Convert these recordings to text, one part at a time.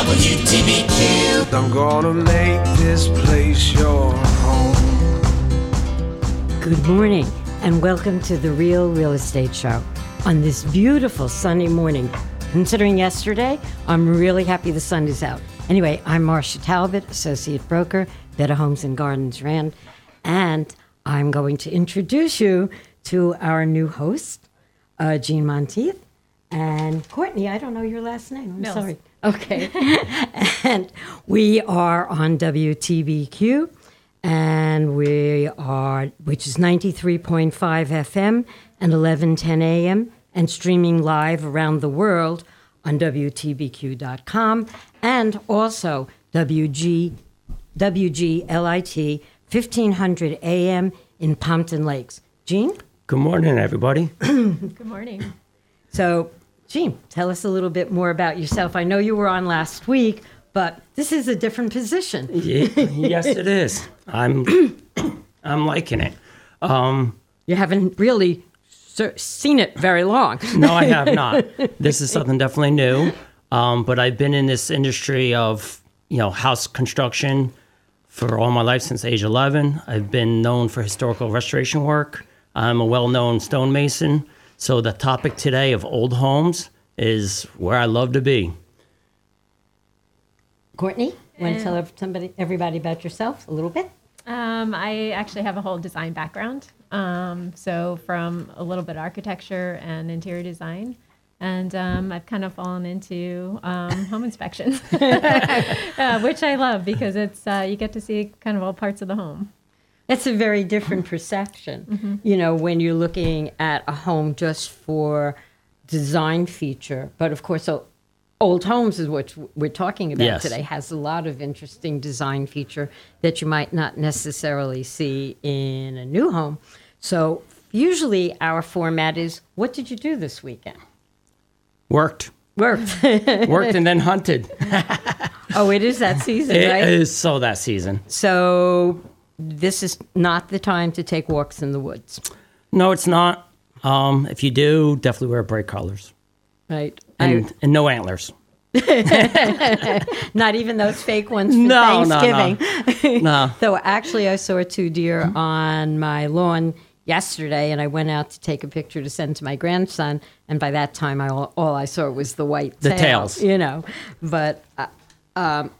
WTBQ. I'm gonna make this place your home. Good morning, and welcome to the Real Real Estate Show on this beautiful sunny morning. Considering yesterday, I'm really happy the sun is out. Anyway, I'm Marsha Talbot, Associate Broker, Better Homes and Gardens Rand, and I'm going to introduce you to our new host, uh, Gene Monteith. And Kourtney, I don't know your last name. I'm Mills. sorry. Okay. and we are on WTBQ, and we are, which is 93.5 FM and 1110 AM, and streaming live around the world on WTBQ.com and also WG, WGLIT 1500 AM in Pompton Lakes. Gene? Good morning, everybody. Good morning. So, Gene, tell us a little bit more about yourself. I know you were on last week, but this is a different position. Ye- yes, it is. I'm, I'm liking it. Um, You haven't really seen it very long. no, I have not. This is something definitely new. Um, but I've been in this industry of you know house construction for all my life since age 11. I've been known for historical restoration work. I'm a well-known stonemason. So the topic today of old homes is where I love to be. Kourtney, want to tell somebody, everybody about yourself a little bit? Um, I actually have a whole design background. Um, so from a little bit of architecture and interior design. And um, I've kind of fallen into um, home inspection, uh, which I love because it's uh, you get to see kind of all parts of the home. It's a very different perception, Mm-hmm. you know, when you're looking at a home just for design feature. But of course, so old homes is what we're talking about Yes. today. Has a lot of interesting design feature that you might not necessarily see in a new home. So usually our format is, what did you do this weekend? Worked, Worked. worked, and then hunted. oh, it is that season, It right? is so that season. So this is not the time to take walks in the woods, No, it's not. Um, if you do, definitely wear bright colors right? I- and, and no antlers. Not even those fake ones for No, no, no. Thanksgiving. No. Though actually, I saw two deer on my lawn yesterday, and I went out to take a picture to send to my grandson. And by that time, I all, all I saw was the white The tail, tails. you know. But uh, um,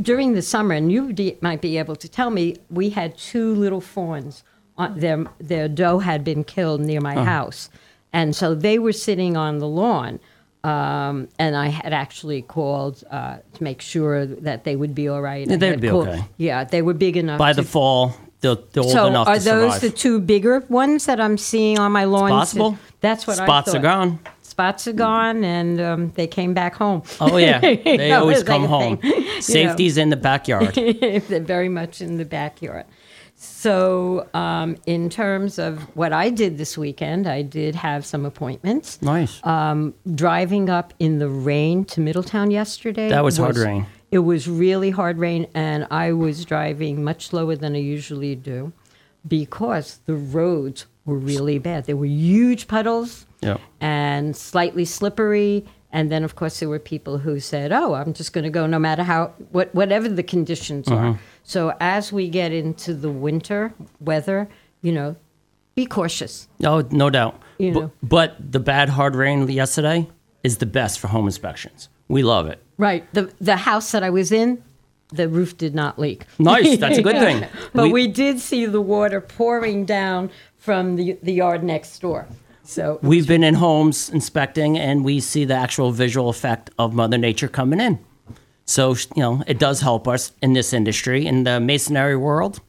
during the summer, and you de- might be able to tell me, we had two little fawns. On, their their doe had been killed near my house, and so they were sitting on the lawn. Um, and I had actually called uh, to make sure that they would be all right. Yeah, they'd be called- okay. Yeah, they were big enough. By to, the fall, they're, they're old so enough are to those survive. the two bigger ones that I'm seeing on my lawn? possible. That's what Spots I thought. Spots are gone. Spots are gone, and um, they came back home. Oh yeah, they always come home. thing, you know. Safety's in the backyard. They're very much in the backyard. So, um, in terms of what I did this weekend, I did have some appointments. nice. Um, driving up in the rain to Middletown yesterday. That was hard rain. It was really hard rain, and I was driving much slower than I usually do because the roads were really bad. There were huge puddles Yep. and slightly slippery. And then, of course, there were people who said, "Oh, I'm just going to go no matter how, what, whatever the conditions Uh-huh. are." So as we get into the winter weather, you know, be cautious. Oh, no doubt. You Bu- know. But, the bad hard rain yesterday is the best for home inspections. We love it. Right. The the house that I was in, the roof did not leak. Nice. That's a good thing. But we, did see the water pouring down from the, the yard next door. So We've been in homes inspecting, and we see the actual visual effect of Mother Nature coming in. So you know, it does help us in this industry in the masonry world.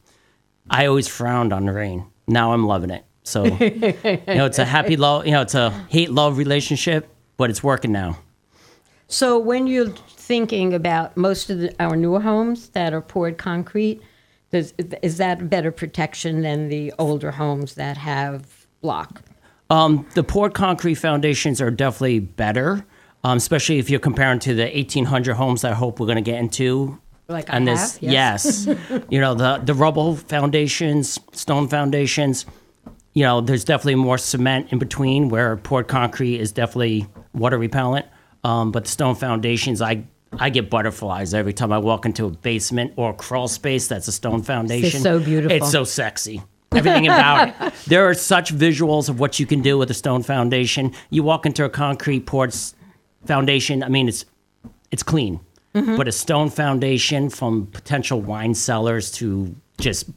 I always frowned on the rain. Now I'm loving it. So you know, it's a happy love. You know, it's a hate love relationship, but it's working now. So when you're thinking about most of the, our newer homes that are poured concrete, does, is that better protection than the older homes that have block? Um, the poured concrete foundations are definitely better, um, especially if you're comparing to the 1,800 homes that I hope we're going to get into. Like I this, have, yes. yes, you know the the rubble foundations, stone foundations. You know, there's definitely more cement in between where poured concrete is definitely water repellent. Um, but the stone foundations, I I get butterflies every time I walk into a basement or a crawl space that's a stone foundation. so beautiful. It's so sexy. Everything about it. There are such visuals of what you can do with a stone foundation. You walk into a concrete poured foundation. I mean, it's it's clean, Mm-hmm. but a stone foundation from potential wine cellars to just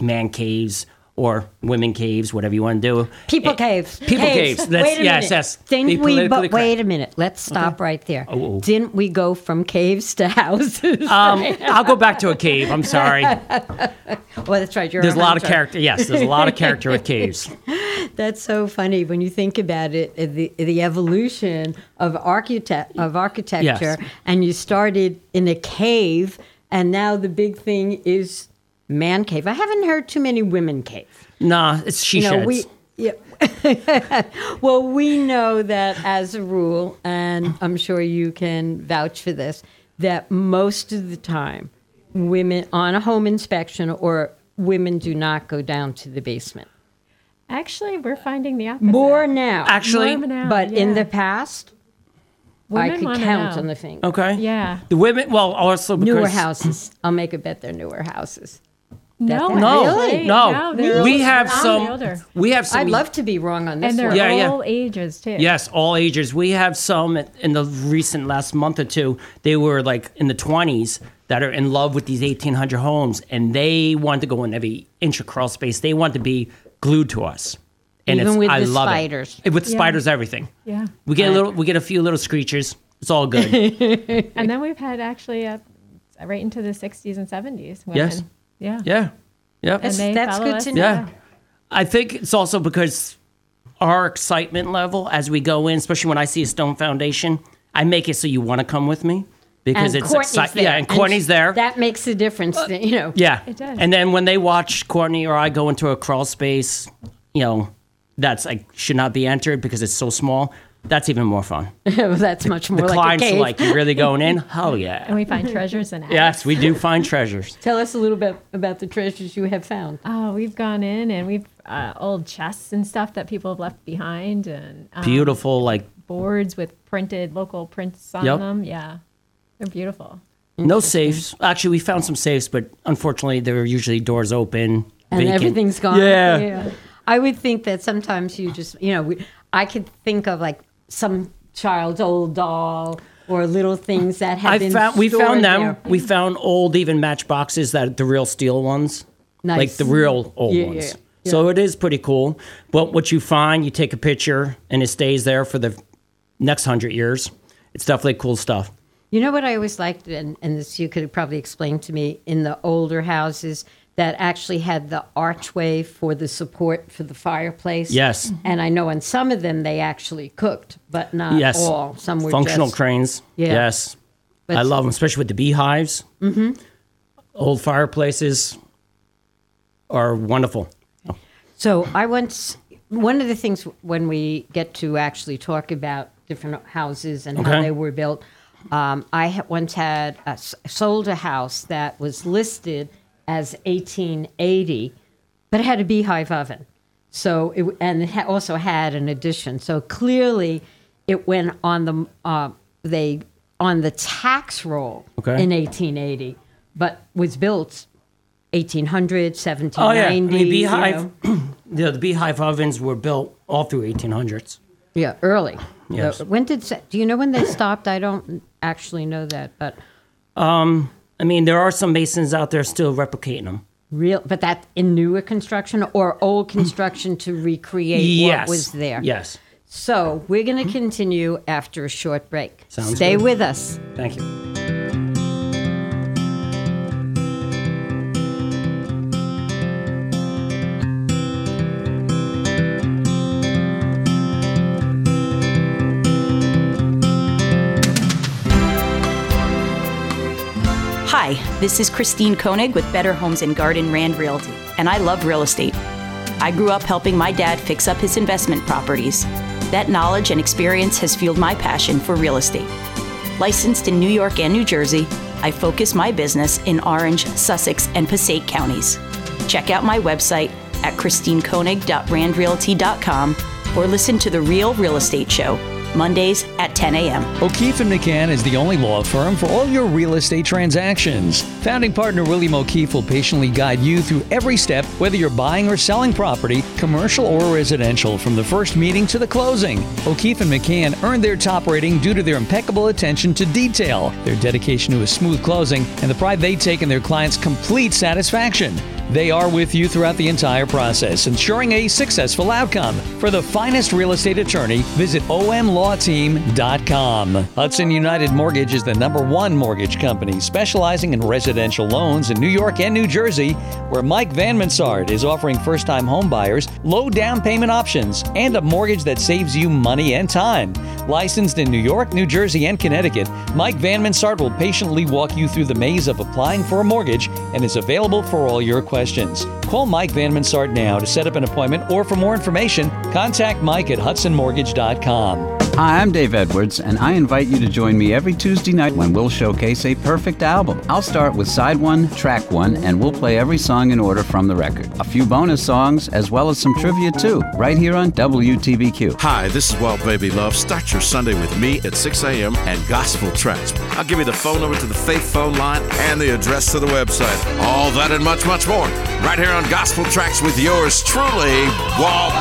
man caves or women caves, whatever you want to do. People It- caves. People caves. That's- wait a yes, minute. yes. Didn't we? But wait a minute. Let's stop right there. oh. Didn't we go from caves to houses? Um, I'll go back to a cave. I'm sorry. well, that's right. You're There's a lot of character. Yes, there's a lot of character with caves. That's so funny when you think about it. uh, The the evolution of architect of architecture, Yes. and you started in a cave, and now the big thing is man cave. I haven't heard too many women cave. Nah, it's she You know, sheds. we yeah. well, we know that as a rule, and I'm sure you can vouch for this, that most of the time, women on a home inspection or women do not go down to the basement. Actually, we're finding the opposite. More now, Actually, More now, but in the past, I could count know. on the finger. okay. Yeah. The women. Well, also because Newer houses. I'll make a bet they're newer houses. No, No, actually, no. they're we have some. older. We have some. I'd love to be wrong on this and they're one. Yeah, yeah. all ages too. Yes, all ages. We have some in the recent last month or two. They were like in the 20s that are in love with these 1800 homes, and they want to go in every inch of crawl space. They want to be glued to us. And Even it's, with I the love spiders. It. With Yeah. spiders, everything. Yeah. We get a little. We get a few little screechers. It's all good. And then we've had actually uh right into the 60s and 70s. Yes. Yeah. yeah. Yep. And they That's good us. to know. Yeah. I think it's also because our excitement level as we go in, especially when I see a stone foundation, I make it so you want to come with me because and it's exciting. Yeah, and Kourtney's there. That makes a difference. you know. yeah. It does. And then when they watch Kourtney or I go into a crawl space, you know, that's like should not be entered because it's so small. That's even more fun. That's much more The like a clients are like, you really going in? Hell yeah. And we find treasures in it. Yes, we do find treasures. Tell us a little bit about the treasures you have found. Oh, we've gone in and we've uh, old chests and stuff that people have left behind and um, Beautiful, like boards with printed local prints on Yep. them. Yeah. They're beautiful. No safes. Actually, we found some safes, but unfortunately, there are usually doors open. and vacant. everything's gone. Yeah. I would think that sometimes you just, you know, we, I could think of like some child's old doll or little things that have I been found we found them. there. We found old even matchboxes that the real steel ones, like the real old Yeah, ones. yeah, So it is pretty cool. But what you find, you take a picture and it stays there for the next hundred years. It's definitely cool stuff. You know what I always liked, and, and this you could probably explain to me in the older houses that actually had the archway for the support for the fireplace. Yes. And I know in some of them they actually cooked, but not yes. all. Some were functional just, cranes. Yeah. Yes. But- I love them, especially with the beehives. Mm-hmm. Old fireplaces are wonderful. So I once one of the things when we get to actually talk about different houses and how they were built, um, I once had a, sold a house that was listed as 1880, but it had a beehive oven. So it, and it also had an addition. So clearly, it went on the uh, they on the tax roll Okay. in 1880, but was built 1800, Oh yeah, I 1790. mean you beehive. know. the, the beehive ovens were built all through 1800s. Yeah, early. Yes. Uh, When did do you know when they stopped? I don't actually know that, but I mean, there are some masons out there still replicating them. real. But that in newer construction or old construction to recreate yes, what was there. Yes, So we're going to continue after a short break. Sounds Stay good. with us. thank you. This is Christine Koenig with Better Homes and Garden Rand Realty, and I love real estate. I grew up helping my dad fix up his investment properties. That knowledge and experience has fueled my passion for real estate. Licensed in New York and New Jersey, I focus my business in Orange, Sussex, and Passaic counties. Check out my website at christinekoenig.randrealty.com or listen to The Real Real Estate Show Mondays at 10 a.m. O'Keefe and McCann is the only law firm for all your real estate transactions. Founding partner William O'Keefe will patiently guide you through every step, whether you're buying or selling property, commercial or residential, from the first meeting to the closing. O'Keefe and McCann earned their top rating due to their impeccable attention to detail, their dedication to a smooth closing, and the pride they take in their clients' complete satisfaction. They are with you throughout the entire process, ensuring a successful outcome. For the finest real estate attorney, visit omlawteam.com. Hudson United Mortgage is the number one mortgage company specializing in residential loans in New York and New Jersey, where Mike Van Mansard is offering first time home buyers low down payment options and a mortgage that saves you money and time. Licensed in New York, New Jersey, and Connecticut, Mike Van Mansard will patiently walk you through the maze of applying for a mortgage and is available for all your questions. Call Mike Van Mansart now to set up an appointment or for more information, contact Mike at hudsonmortgage.com. Hi, I'm Dave Edwards, and I invite you to join me every Tuesday night when we'll showcase a perfect album. I'll start with side one, track one, and we'll play every song in order from the record. A few bonus songs, as well as some trivia too, right here on WTBQ. Hi, this is Walt Baby Love. Start your Sunday with me at 6 a.m. and Gospel Tracks. I'll give you the phone number to the Faith phone line and the address to the website. All that and much, much more. Right here on Gospel Tracks with yours truly, Walt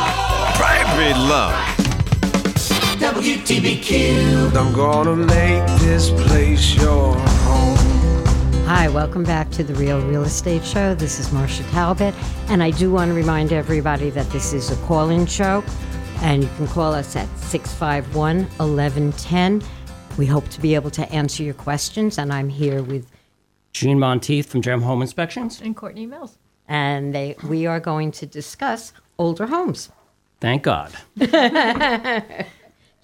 Baby Love. WTBQ. I'm gonna make this place your home. Hi, welcome back to the Real Real Estate Show. This is Marsha Talbot, and I do want to remind everybody that this is a call in show, and you can call us at 651 1110. We hope to be able to answer your questions, and I'm here with, Gene Monteith from Gem Home Inspections. And Kourtney Mills. and they, we are going to discuss older homes. Thank God.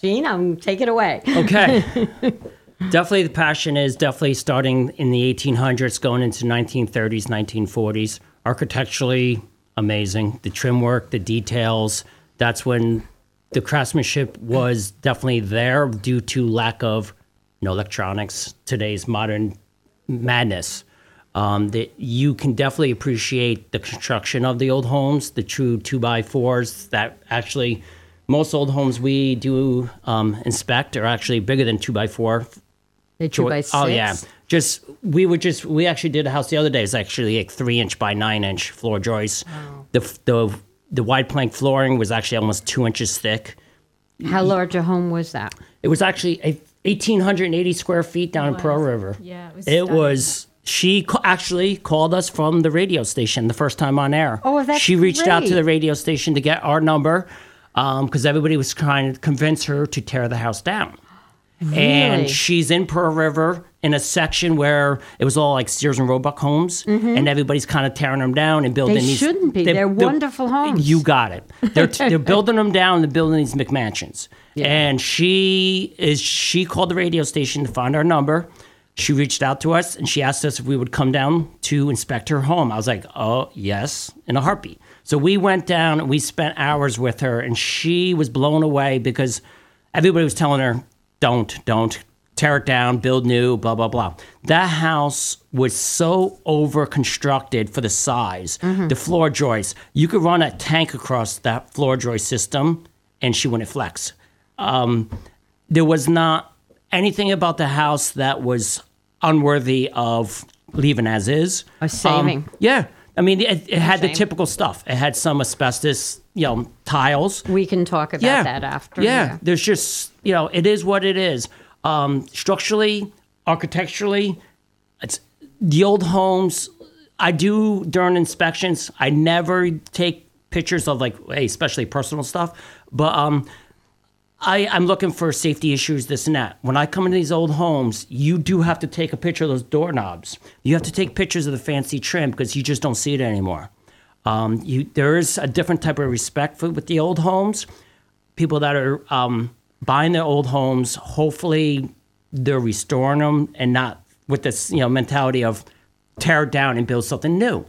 Gene, um, take it away. Okay. definitely the passion is definitely starting in the 1800s, going into 1930s, 1940s. Architecturally amazing. The trim work, the details. That's when the craftsmanship was definitely there due to lack of you know, electronics, today's modern madness. Um, that you can definitely appreciate the construction of the old homes, the true two by fours that actually most old homes we do um, inspect are actually bigger than two by four. Two by six. Oh yeah, just we would just we actually did a house the other day. It's actually like three inch by nine inch floor joists. Wow. The the the wide plank flooring was actually almost two inches thick. How large a home was that? It was actually a 1,880 square feet down in Pearl River. Yeah, it was It was. She ca- actually called us from the radio station the first time on air. Oh, that's She reached out to the radio station to get our number because everybody was trying to convince her to tear the house down. Really? And she's in Pearl River in a section where it was all like Sears and Roebuck homes, and everybody's kind of tearing them down and building Mm-hmm. They these. shouldn't be. They're wonderful homes. You got it. They're they're building them down. They're building these McMansions. And she is she called the radio station to find our number. She reached out to us and she asked us if we would come down to inspect her home. I was like, oh yes, in a heartbeat. So we went down and we spent hours with her, and she was blown away because everybody was telling her, don't, don't tear it down, build new, blah, blah, blah. That house was so over constructed for the size. The floor joists, you could run a tank across that floor joist system and she wouldn't flex. Um, there was not anything about the house that was unworthy of leaving as is. Or saving. Um, yeah. I mean, it, it had the shame. typical stuff. It had some asbestos, you know, tiles We can talk about yeah. that after. Yeah. there's just you know, it is what it is. Um, structurally, architecturally, it's the old homes. I do during inspections. I never take pictures of like, hey, especially personal stuff, but um. I, I'm looking for safety issues, this and that. When I come into these old homes, you do have to take a picture of those doorknobs. You have to take pictures of the fancy trim because you just don't see it anymore. Um, you, there is a different type of respect for, with the old homes. People that are um, buying their old homes, hopefully they're restoring them and not with this you know mentality of tear it down and build something new.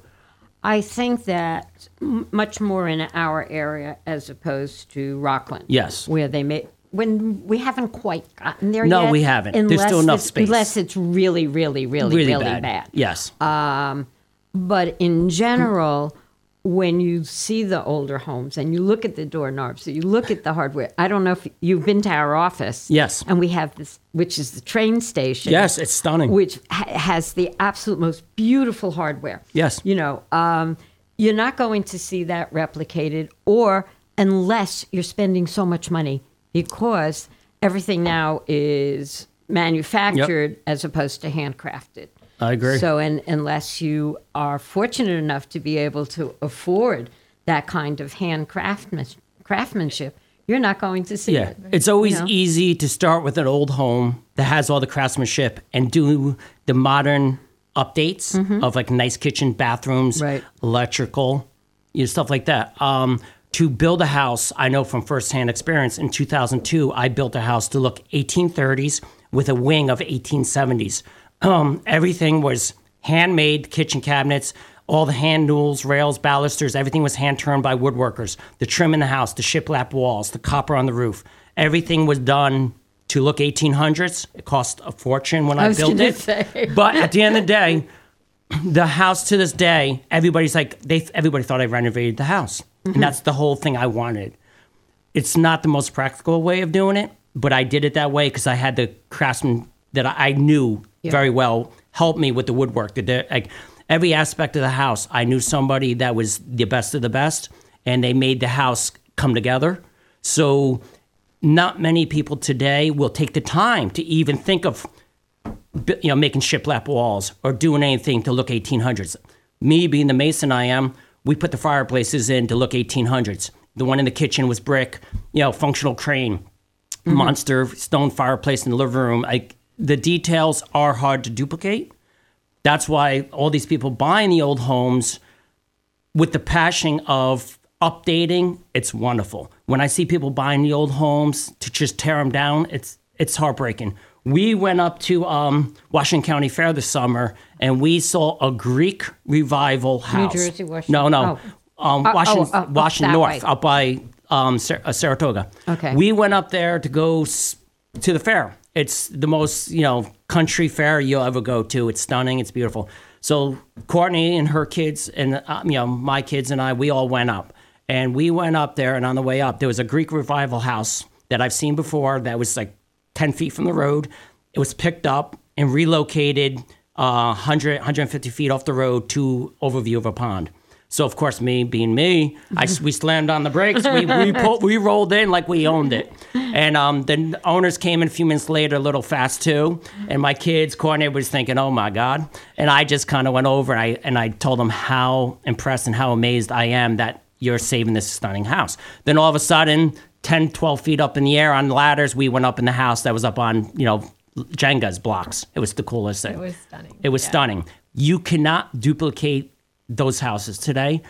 I think that m- much more in our area as opposed to Rockland. Yes. Where they may, when we haven't quite gotten there No, yet. No, we haven't. There's Unless still enough space. Unless it's really, really, really, Really, really, bad. bad. Yes. Um, but in general, when you see the older homes and you look at the doorknobs, you look at the hardware. I don't know if you've been to our office. Yes. And we have this, which is the train station. Yes, it's stunning. Which ha- has the absolute most beautiful hardware. Yes. You know, um, you're not going to see that replicated, or unless you're spending so much money, because everything now is manufactured as opposed to handcrafted. I agree. So, and unless you are fortunate enough to be able to afford that kind of hand craftsman- craftsmanship, you're not going to see Yeah, it. it's always You know? easy to start with an old home that has all the craftsmanship and do the modern updates of like nice kitchen, bathrooms, Mm-hmm. Right. electrical, you know, stuff like that. Um, to build a house, I know from firsthand experience. In 2002, I built a house to look 1830s with a wing of 1870s. Um, everything was handmade kitchen cabinets. All the hand newels, rails, balusters, everything was hand turned by woodworkers. The trim in the house, the shiplap walls, the copper on the roof, everything was done to look 1800s. It cost a fortune when I, was built it. say. But at the end of the day, the house to this day, everybody's like they everybody thought I renovated the house. And that's the whole thing I wanted. It's not the most practical way of doing it, but I did it that way because I had the craftsman that I, I knew very well help me with the woodwork. The, like every aspect of the house, I knew somebody that was the best of the best, and they made the house come together. So, not many people today will take the time to even think of you know, making shiplap walls or doing anything to look 1800s. Me being the mason I am, we put the fireplaces in to look 1800s. The one in the kitchen was brick, you know, functional crane, mm-hmm. monster stone fireplace in the living room. Like the details are hard to duplicate. That's why all these people buying the old homes with the passion of updating, it's wonderful. When I see people buying the old homes to just tear them down, it's it's heartbreaking. We went up to um, Washington County Fair this summer and we saw a Greek revival house. New Jersey, Washington- No, no, um, Oh, Washington, oh, up Washington North, way. up by um, Sar- uh, Saratoga. Okay. We went up there to go s- to the fair. It's the most you know country fair you'll ever go to. It's stunning. It's beautiful. So Kourtney and her kids and uh, you know my kids and I, we all went up, and we went up there. And on the way up, there was a Greek revival house that I've seen before. That was like ten feet from the road. It was picked up and relocated uh, 100, 150 feet off the road to overview of a pond. So of course, me being me, I s we slammed on the brakes. We we, pulled, we rolled in like we owned it, and um, the owners came in a few minutes later, a little fast too. And my kids, Kourtney, was thinking, "Oh my god!" And I just kind of went over and I and I told them how impressed and how amazed I am that you're saving this stunning house. Then all of a sudden, 10, 12 feet up in the air on ladders, we went up in the house that was up on you know Jenga's blocks. It was the coolest thing. It was stunning. It was Yeah. stunning. You cannot duplicate those houses today.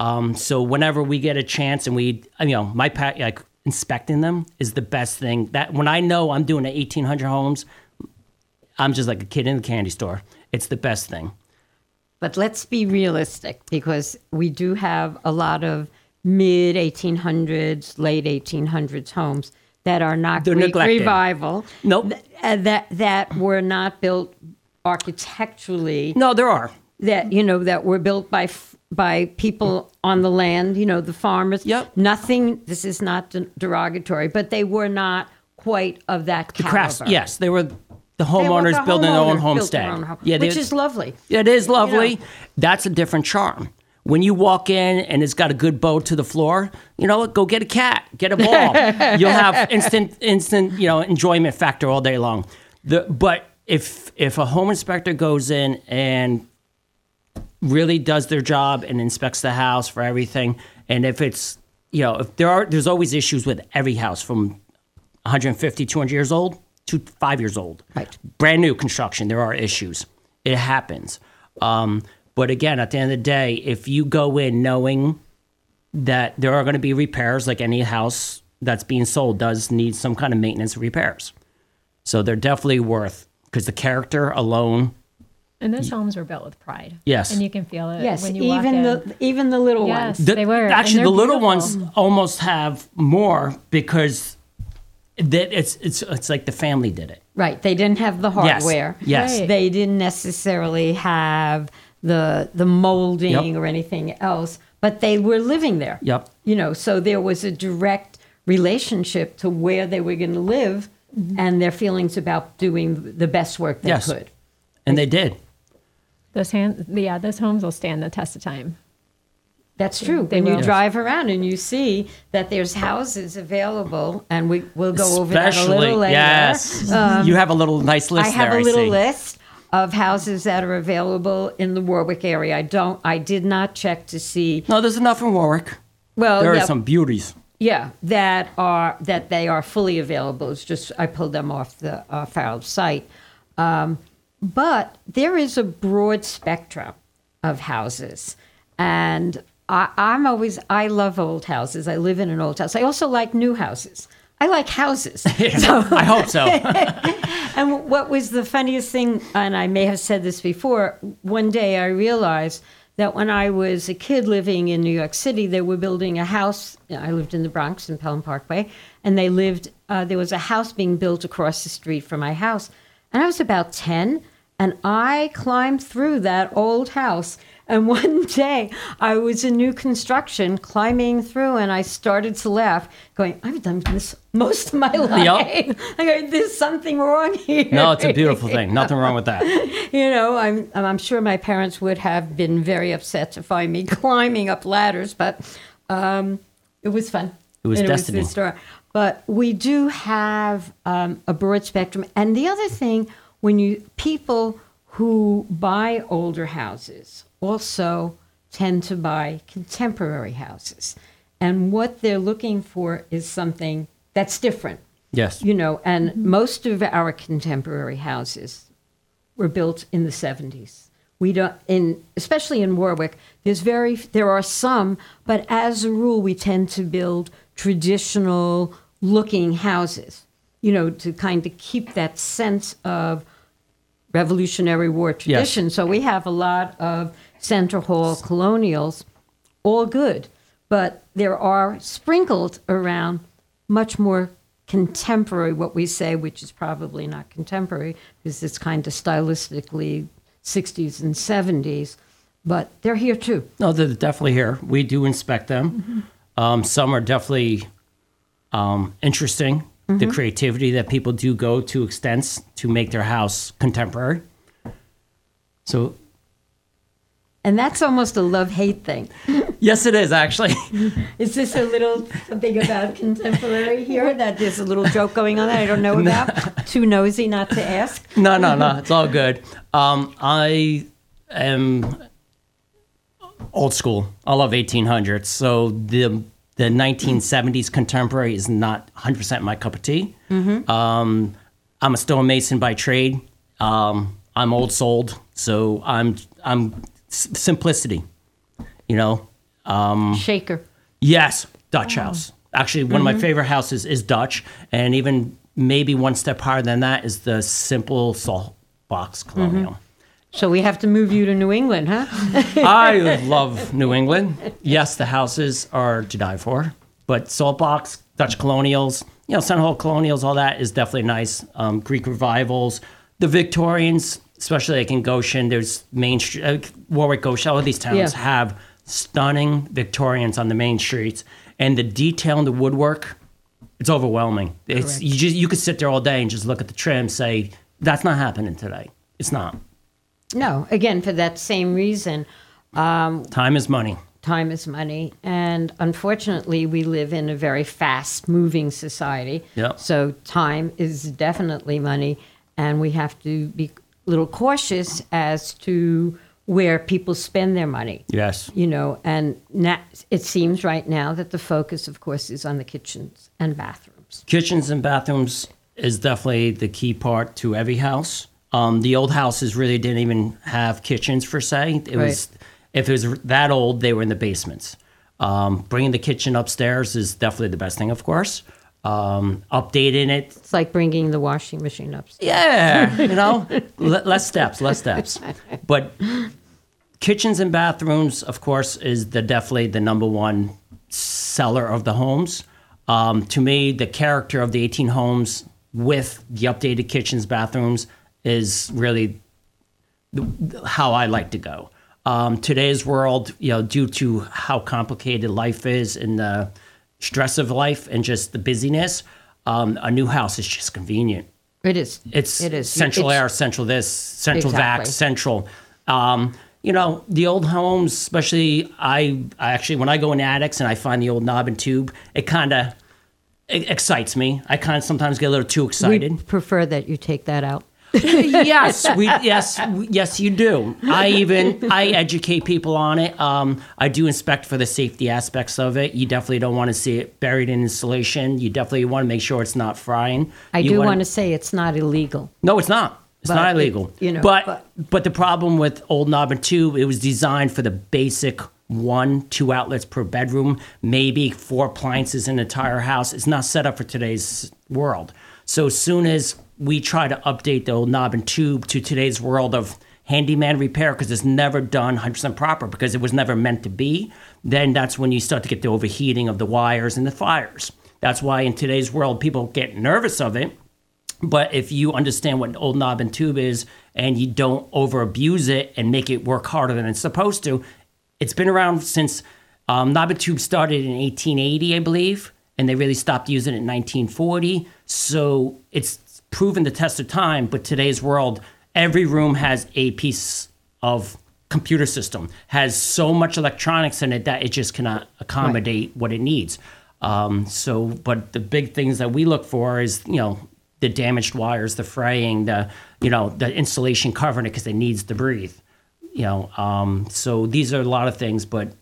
Um, so whenever we get a chance and we, you know, my pat like inspecting them is the best thing. That when I know I'm doing an 1800 homes, I'm just like a kid in the candy store. It's the best thing. But let's be realistic because we do have a lot of mid 1800s, late 1800s homes that are not They're neglected. revival. Nope. th- uh, that that were not built architecturally. No, there are. That you know that were built by f- by people on the land. You know the farmers. Yep. Nothing. This is not de- derogatory, but they were not quite of that The caliber. crafts, yes, they were the homeowners the building their own homestead. their own home, yeah, which they- is lovely. It is lovely. know. That's a different charm. When you walk in and it's got a good bow to the floor, you know what? Go get a cat, get a ball. You'll have instant, instant, you know, enjoyment factor all day long. The, but if if a home inspector goes in and really does their job and inspects the house for everything, and if it's you know, if there are, there's always issues with every house from 150, 200 years old to five years old. Right. Brand new construction, there are issues. It happens. Um, but again, at the end of the day, if you go in knowing that there are going to be repairs, like any house that's being sold does need some kind of maintenance repairs. So they're definitely worth because the character alone. And those homes were built with pride. Yes. And you can feel it Yes, when you walk even in. the even the little Yes. ones. The- They were, actually they're the little beautiful. ones almost have more because that it's it's it's like the family did it. Right. They didn't have the hardware. Yes. Right. They didn't necessarily have the the molding Yep. or anything else, but they were living there. Yep. You know, so there was a direct relationship to where they were going to live mm-hmm. and their feelings about doing the best work they Yes. could. And they did. Those hand, yeah, those homes will stand the test of time. That's true. They When you drive around and you see that there's houses available, and we will go over that a Especially, little later. yes. Um, you have a little nice list I have there. a little list of houses that are available in the Warwick area. I don't. I did not check to see. No, there's enough in Warwick. Well, There yeah, are some beauties. yeah, that are that they are fully available. It's just I pulled them off the off our site, um, but there is a broad spectrum of houses, and I, I'm always I love old houses. I live in an old house. I also like new houses. I like houses. So- I hope so. and what was the funniest thing, and I may have said this before, one day I realized that when I was a kid living in New York City, they were building a house. I lived in the Bronx in Pelham Parkway, and they lived, uh, there was a house being built across the street from my house. And I was about 10, and I climbed through that old house. And one day I was in new construction climbing through, and I started to laugh, going, I've done this most of my life. I go, there's something wrong here. No, it's a beautiful thing. Nothing wrong with that. you know, I'm I'm sure my parents would have been very upset to find me climbing up ladders, but um, it was fun. It was And destiny. the story. But we do have um, a broad spectrum, and the other thing, when you people who buy older houses also tend to buy contemporary houses, and what they're looking for is something that's different Yes. you know, and most of our contemporary houses were built in the 70s. We don't, in especially in Warwick, there's very there are some, but as a rule, we tend to build traditional looking houses. You know, to kind of keep that sense of Revolutionary War tradition. So we have a lot of Center Hall colonials, all good, but there are sprinkled around much more contemporary, what we say, which is probably not contemporary, because it's kind of stylistically 60s and 70s, but they're here too. No, they're definitely here. We do inspect them. Um, some are definitely um, interesting. The creativity that people do go to extents to make their house contemporary. So, And that's almost a love hate thing. yes, it is actually. Is this a little something about contemporary here that there's a little joke going on that I don't know about? Too nosy not to ask? no, no, no. It's all good. Um, I am old school. I love 1800s. So the the 1970s contemporary is not 100% my cup of tea. Um, I'm a stonemason by trade. Um, I'm old souled, so I'm I'm s- simplicity. You know, Shaker. Yes, Dutch house. Actually, one of my favorite houses is Dutch, and even maybe one step higher than that is the simple salt box colonial. So we have to move you to New England, huh? I love New England. Yes, the houses are to die for, but Saltbox, Dutch colonials, you know, Center Hall colonials, all that is definitely nice. Um, Greek revivals, the Victorians, especially like in Goshen, there's Main Street, uh, Warwick, Goshen, all of these towns Yeah. have stunning Victorians on the main streets, and the detail in the woodwork, it's overwhelming. It's you just you could sit there all day and just look at the trim, say that's not happening today. It's not. No, again, for that same reason. Um, Time is money. time is money. And unfortunately, we live in a very fast moving society. Yep. So time is definitely money. And we have to be a little cautious as to where people spend their money. Yes. You know, and na it seems right now that the focus, of course, is on the kitchens and bathrooms. kitchens and bathrooms is definitely the key part to every house. Um, the old houses really didn't even have kitchens per se. It was if it was that old, they were in the basements. Um, bringing the kitchen upstairs is definitely the best thing, of course. Um, updating it, It's like bringing the washing machine upstairs. yeah, you know, le- less steps, less steps. But kitchens and bathrooms, of course, is the definitely the number one seller of the homes. Um, to me, the character of the 18 homes with the updated kitchens, bathrooms is really how I like to go. Um, today's world, you know, due to how complicated life is and the stress of life and just the busyness, um, a new house is just convenient. It is. It's It is. central It's- air, central this, central Exactly. vac, central. Um, you know, the old homes, especially I, I actually when I go in attics and I find the old knob and tube, it kind of excites me. I kind of sometimes get a little too excited. We excited. prefer that you take that out. yes, we yes yes you do. I even I educate people on it. Um, I do inspect for the safety aspects of it. You definitely don't want to see it buried in insulation. You definitely want to make sure it's not frying. I You do wanna- say it's not illegal. no, it's not. It's But not it- illegal. you know, but, but- but the problem with old knob and tube, it was designed for the basic one, two outlets per bedroom, maybe four appliances in an entire house. It's not set up for today's world. So as soon as we try to update the old knob and tube to today's world of handyman repair, because it's never done 100% proper, because it was never meant to be, then that's when you start to get the overheating of the wires and the fires. That's why in today's world, people get nervous of it but if you understand what an old knob and tube is and you don't over abuse it and make it work harder than it's supposed to, it's been around since um, knob and tube started in 1880, I believe, and they really stopped using it in 1940. So it's proven the test of time. But today's world, every room has a piece of computer system, has so much electronics in it that it just cannot accommodate what it needs. Um, so, but the big things that we look for is, you know, the damaged wires, the fraying, the you know the insulation covering it because it needs to breathe. You know, um, so these are a lot of things, but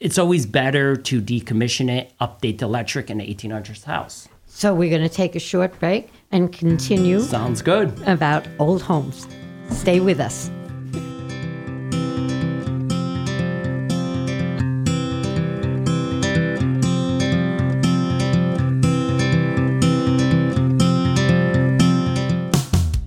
it's always better to decommission it, update the electric in the 1800s house. So we're going to take a short break and continue Sounds good. about old homes. Stay with us.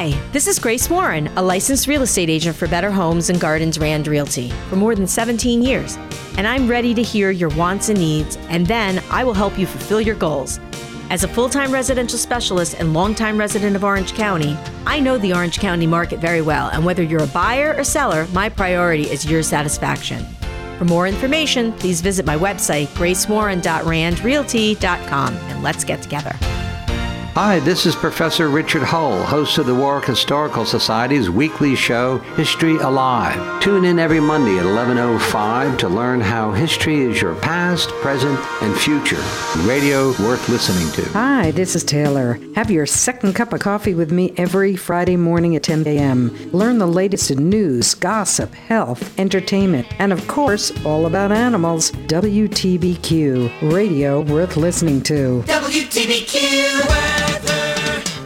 Hi, this is Grace Warren, a licensed real estate agent for Better Homes and Gardens Rand Realty for more than 17 years. And I'm ready to hear your wants and needs, and then I will help you fulfill your goals. As a full time residential specialist and longtime resident of Orange County, I know the Orange County market very well, and whether you're a buyer or seller, my priority is your satisfaction. For more information, please visit my website, gracewarren.randrealty.com, and let's get together. Hi, this is Professor Richard Hull, host of the Warwick Historical Society's weekly show, History Alive. Tune in every Monday at 11.05 to learn how history is your past, present, and future. Radio worth listening to. Hi, this is Taylor. Have your second cup of coffee with me every Friday morning at 10 a.m. Learn the latest in news, gossip, health, entertainment, and of course, all about animals. WTBQ, radio worth listening to.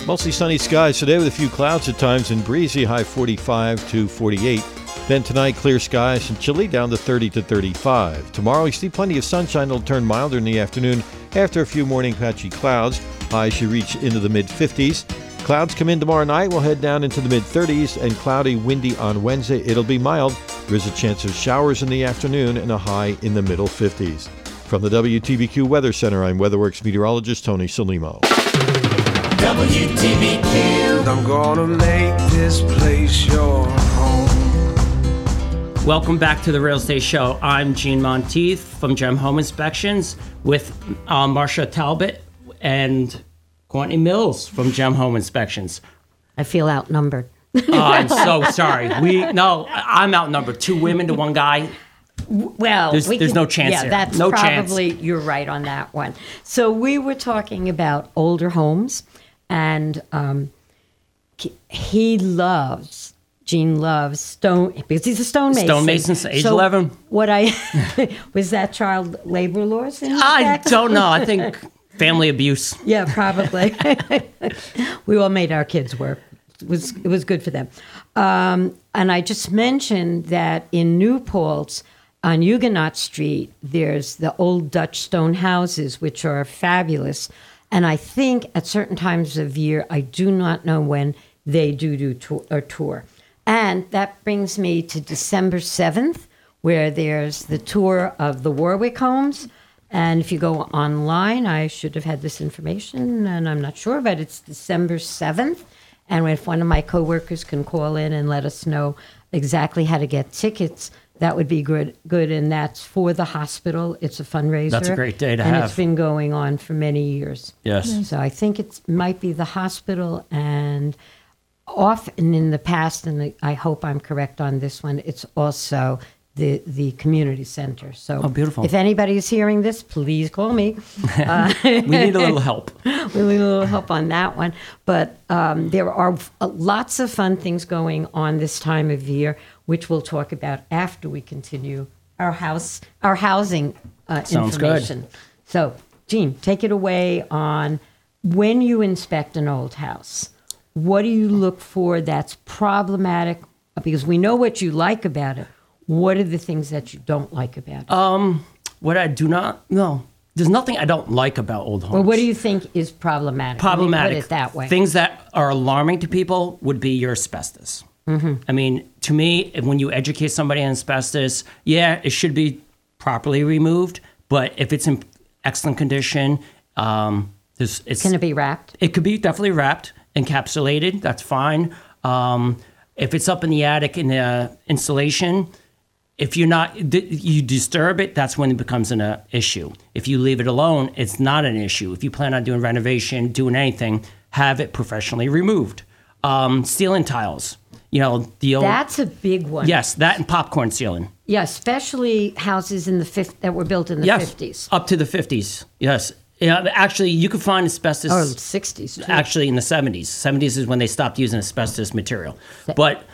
Mostly sunny skies today with a few clouds at times and breezy, high 45 to 48. Then tonight, clear skies and chilly down to 30 to 35. Tomorrow, we see plenty of sunshine. It'll turn milder in the afternoon after a few morning patchy clouds. Highs should reach into the mid 50s. Clouds come in tomorrow night. We'll head down into the mid 30s and cloudy, windy on Wednesday. It'll be mild. There's a chance of showers in the afternoon and a high in the middle 50s. From the WTBQ Weather Center, I'm Weatherworks meteorologist Tony Salimo. I'm gonna make this place your home. Welcome back to the Real Estate Show. I'm Gene Monteith from Gem Home Inspections with uh, Marsha Talbot and Kourtney Mills from Gem Home Inspections. I feel outnumbered. Oh, I'm so sorry. We no, I'm outnumbered. Two women to one guy. Well, There's- we there's can- no chance Yeah, there. that's No chance. probably you're right on that one. So we were talking about older homes, and um, he- loves. Gene loves stone because he's a stonemason. Stonemasons, age So 11. What I was that child labor laws? In I don't know. I think family abuse. Yeah, probably. we all made our kids work. It was it was good for them. Um, and I just mentioned that in New Paltz, on Huguenot Street, there's the old Dutch stone houses, which are fabulous. And I think at certain times of year, I do not know when they do do a tour. And that brings me to December 7th, where there's the tour of the Warwick homes. And if you go online, I should have had this information, and I'm not sure, but it's December 7th. And if one of my coworkers can call in and let us know exactly how to get tickets, that would be good. Good, and that's for the hospital. It's a fundraiser. That's a great day to and have. it's been going on for many years. Yes. So I think it might be the hospital, and often in the past, and I hope I'm correct on this one, it's also the the community center. So Oh, beautiful. If anybody is hearing this, please call me. Uh, we need a little help. we need a little help on that one. But um, there are uh, lots of fun things going on this time of year, which we'll talk about after we continue our house our housing uh, Sounds good. information. So, Gene, take it away on when you inspect an old house. What do you look for that's problematic? Because we know what you like about it. What are the things that you don't like about it? Um, what I do not no, there's nothing I don't like about old homes. Well, what do you think is problematic? Problematic? Put it that way. Things that are alarming to people would be your asbestos. Mhm. I mean, to me, when you educate somebody on asbestos, yeah, it should be properly removed. But if it's in excellent condition, um, there's, it's Can it be wrapped? It could be definitely wrapped, encapsulated. That's fine. Um, if it's up in the attic in the insulation, if you're not you disturb it, that's when it becomes an uh, issue. If you leave it alone, it's not an issue. If you plan on doing renovation, doing anything, have it professionally removed. Um, ceiling tiles, you know the old. That's a big one. Yes, that and popcorn ceiling. Yeah, especially houses in the fifth that were built in the yes, 50s. up to the fifties. Yes, yeah. Actually, you could find asbestos. Or 60s. too. Actually, in the seventies. Seventies is when they stopped using asbestos material. But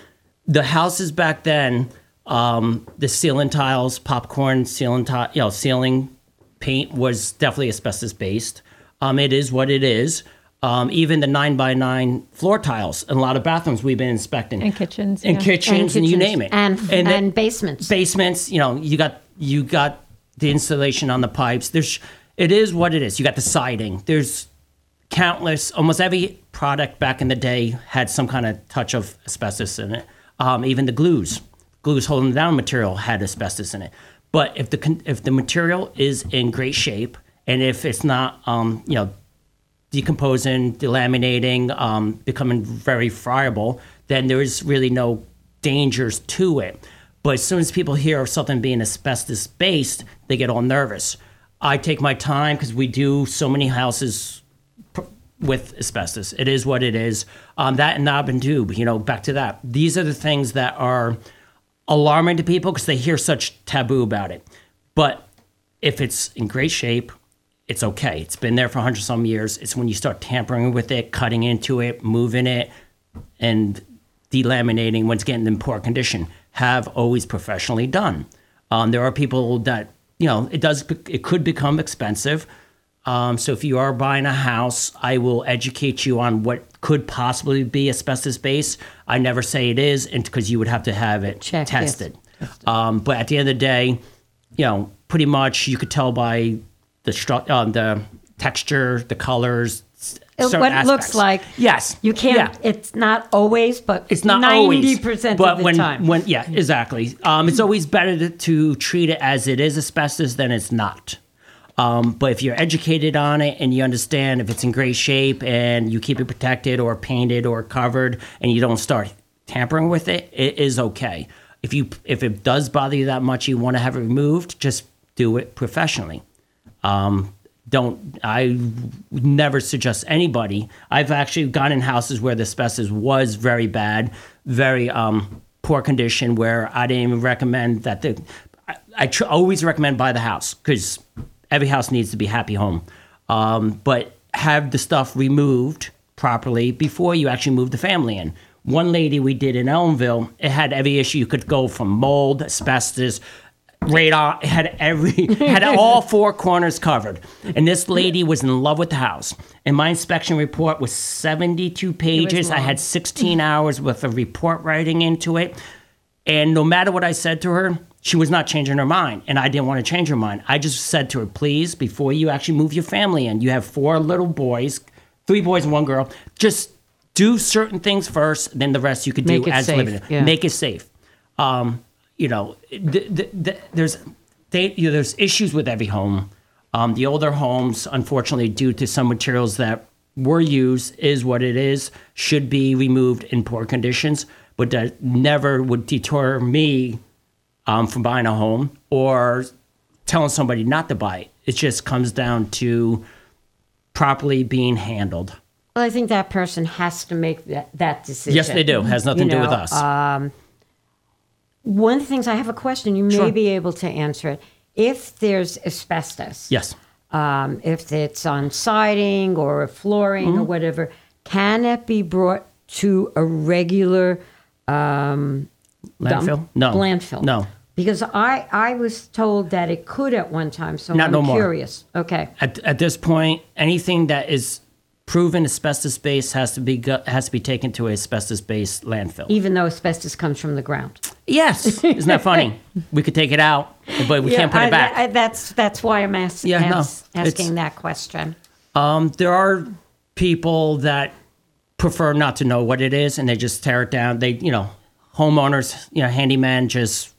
the houses back then, um, the ceiling tiles, popcorn ceiling tile, you know, ceiling paint was definitely asbestos based. Um, it is what it is. Um, even the nine by nine floor tiles in a lot of bathrooms we've been inspecting And kitchens, and yeah. kitchens, and, you name it, And, then- and basements. basements. You know, you got you got the insulation on the pipes. There's it is what it is. You got the siding. There's countless. Almost every product back in the day had some kind of touch of asbestos in it. Um, even the glues, glues holding down material had asbestos in it. But if the if the material is in great shape and if it's not, um, you know, decomposing, delaminating, um, becoming very friable, then there is really no dangers to it. But as soon as people hear of something being asbestos based, they get all nervous. I take my time because we do so many houses pr- with asbestos. It is what it is. Um, that and knob and tube, you know, back to that. These are the things that are alarming to people because they hear such taboo about it. But if it's in great shape, it's okay. It's been there for 100 some years. It's when you start tampering with it, cutting into it, moving it, and delaminating when it's getting in poor condition. Have always professionally done. Um, there are people that you know it does. It could become expensive. Um, so if you are buying a house, I will educate you on what could possibly be asbestos base. I never say it is, and because you would have to have it Checked, yes. tested. Um, but at the end of the day, you know, pretty much you could tell by the stru- uh, the texture, the colors, It- what it looks like. Yes, You can't, Yeah. it's not always, but It's not 90% always, of but the when, time. when yeah, exactly. Um, it's always better to, to treat it as it is asbestos than it's not. Um, but if you're educated on it and you understand if it's in great shape and you keep it protected or painted or covered and you don't start tampering with it, it is okay. If you if it does bother you that much, you want to have it removed, just do it professionally. Um, don't I never suggest anybody. I've actually gone in houses where the asbestos was very bad, very um, poor condition, where I didn't even recommend that the. I, I tr- always recommend buy the house because every house needs to be happy home, um, but have the stuff removed properly before you actually move the family in. One lady we did in Ellenville, it had every issue. You could go from mold, asbestos, radon. Had every had all four corners covered. And this lady was in love with the house. And my inspection report was 72 pages. I had 16 hours worth of report writing into it. And no matter what I said to her, she was not changing her mind, and I didn't want to change her mind. I just said to her, please, before you actually move your family in, you have four little boys, three boys and one girl. Just do certain things first, then the rest you could do as safe, limited. yeah. Make it safe. Um, you know, th- th- th- there's they, you know, there's issues with every home. Um, the older homes, unfortunately, due to some materials that were used, is what it is. Should be removed in poor conditions, but that never would deter me um, from buying a home or telling somebody not to buy it. It just comes down to properly being handled. Well, I think that person has to make that, that decision. Yes, they do. It Has nothing You to do with us. Um, one of the things I have a question. You may Sure. be able to answer it. If there's asbestos, yes. um, if it's on siding or flooring or Mm-hmm. whatever, can it be brought to a regular um, dump? Landfill? No. landfill. No. Because I, I was told that it could at one time, so Not I'm no more. curious. Okay. At, at this point, anything that is proven asbestos base has to be go- has to be taken to a asbestos based landfill. Even though asbestos comes from the ground. Yes, isn't that funny? we could take it out, but we Yeah, can't put it back. I- that's that's why I'm ask, Yeah, no, ask- asking that question. Um, there are people that prefer not to know what it is and they just tear it down. They, you know, homeowners, you know, handyman just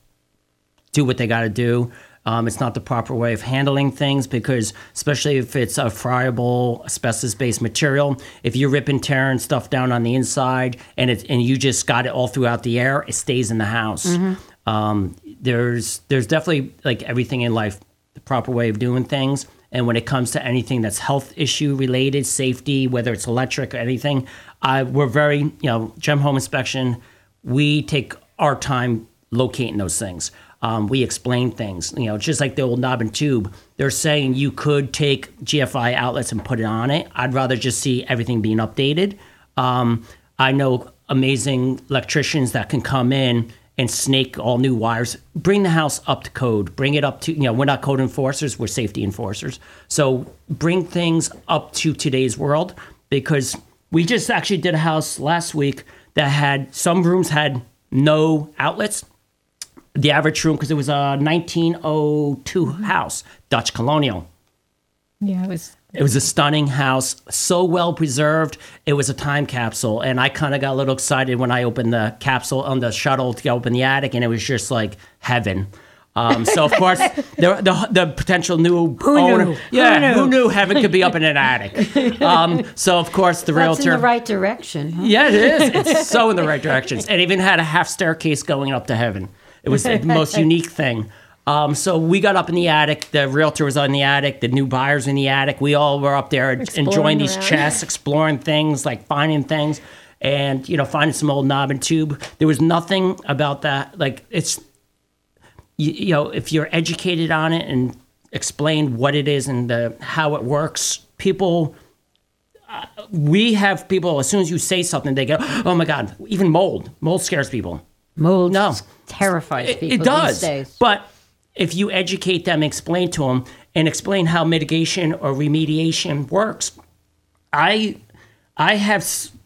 do what they got to do. Um, it's not the proper way of handling things because, especially if it's a friable asbestos-based material, if you're ripping, tearing stuff down on the inside and it and you just got it all throughout the air, it stays in the house. Um, there's there's definitely like everything in life, the proper way of doing things. And when it comes to anything that's health issue related, safety, whether it's electric or anything, I, we're very, you know, Gem Home Inspection, we take our time locating those things. Um, we explain things, you know, just like the old knob and tube. They're saying you could take GFI outlets and put it on it. I'd rather just see everything being updated. Um, I know amazing electricians that can come in and snake all new wires, bring the house up to code, bring it up to, you know, we're not code enforcers, we're safety enforcers. So bring things up to today's world because we just actually did a house last week that had some rooms had no outlets. The average room, because it was a 1902 house, Dutch colonial. Yeah, it was. It was a stunning house, so well preserved. It was a time capsule, and I kind of got a little excited when I opened the capsule on the shuttle to open the attic, and it was just like heaven. Um, so of course, the, the the potential new Who owner, knew? Who yeah, who knew? knew heaven could be up in an attic? Um, so of course, the That's realtor, in the right direction. huh? yeah, it is. It's so in the right directions. It even had a half staircase going up to heaven. It was the most unique thing. Um, so we got up in the attic. The realtor was on the attic. The new buyers in the attic. We all were up there enjoying these around. chests, exploring things, like finding things, and you know, finding some old knob and tube. There was nothing about that. Like it's, you, you know, if you're educated on it and explain what it is and the, how it works, people we have people as soon as you say something they go oh my god even mold mold scares people Mold No. terrifies people it does these days. but if you educate them explain to them and explain how mitigation or remediation works i i have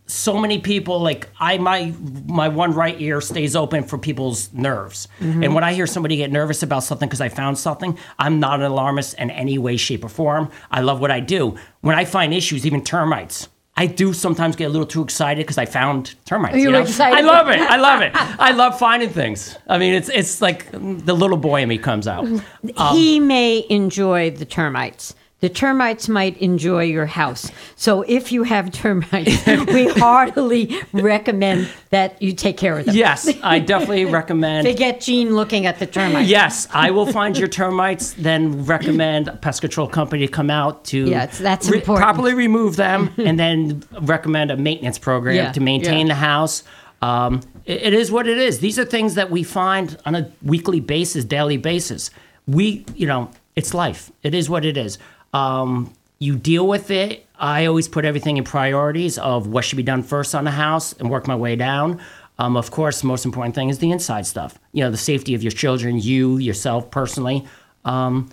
so many people like i my my one right ear stays open for people's nerves Mm-hmm. and when i hear somebody get nervous about something because i found something i'm not an alarmist in any way shape or form i love what i do when i find issues even termites I do sometimes get a little too excited because I found termites. You're you know? excited. I love it. I love it. I love finding things. I mean, it's it's like the little boy in me comes out. Um, he may enjoy the termites. The termites might enjoy your house. So if you have termites, we heartily recommend that you take care of them. yes, I definitely recommend. Forget Gene looking at the termites. Yes, I will find your termites, then recommend a pest control company to come out to it's- that's important. properly remove them, and then recommend a maintenance program Yeah, to maintain yeah. the house. Um, it- it is what it is. These are things that we find on a weekly basis, daily basis. We, you know, it's life. It is what it is. Um, you deal with it. I always put everything in priorities of what should be done first on the house and work my way down. Um, of course, most important thing is the inside stuff. You know, the safety of your children, you, yourself personally. Um,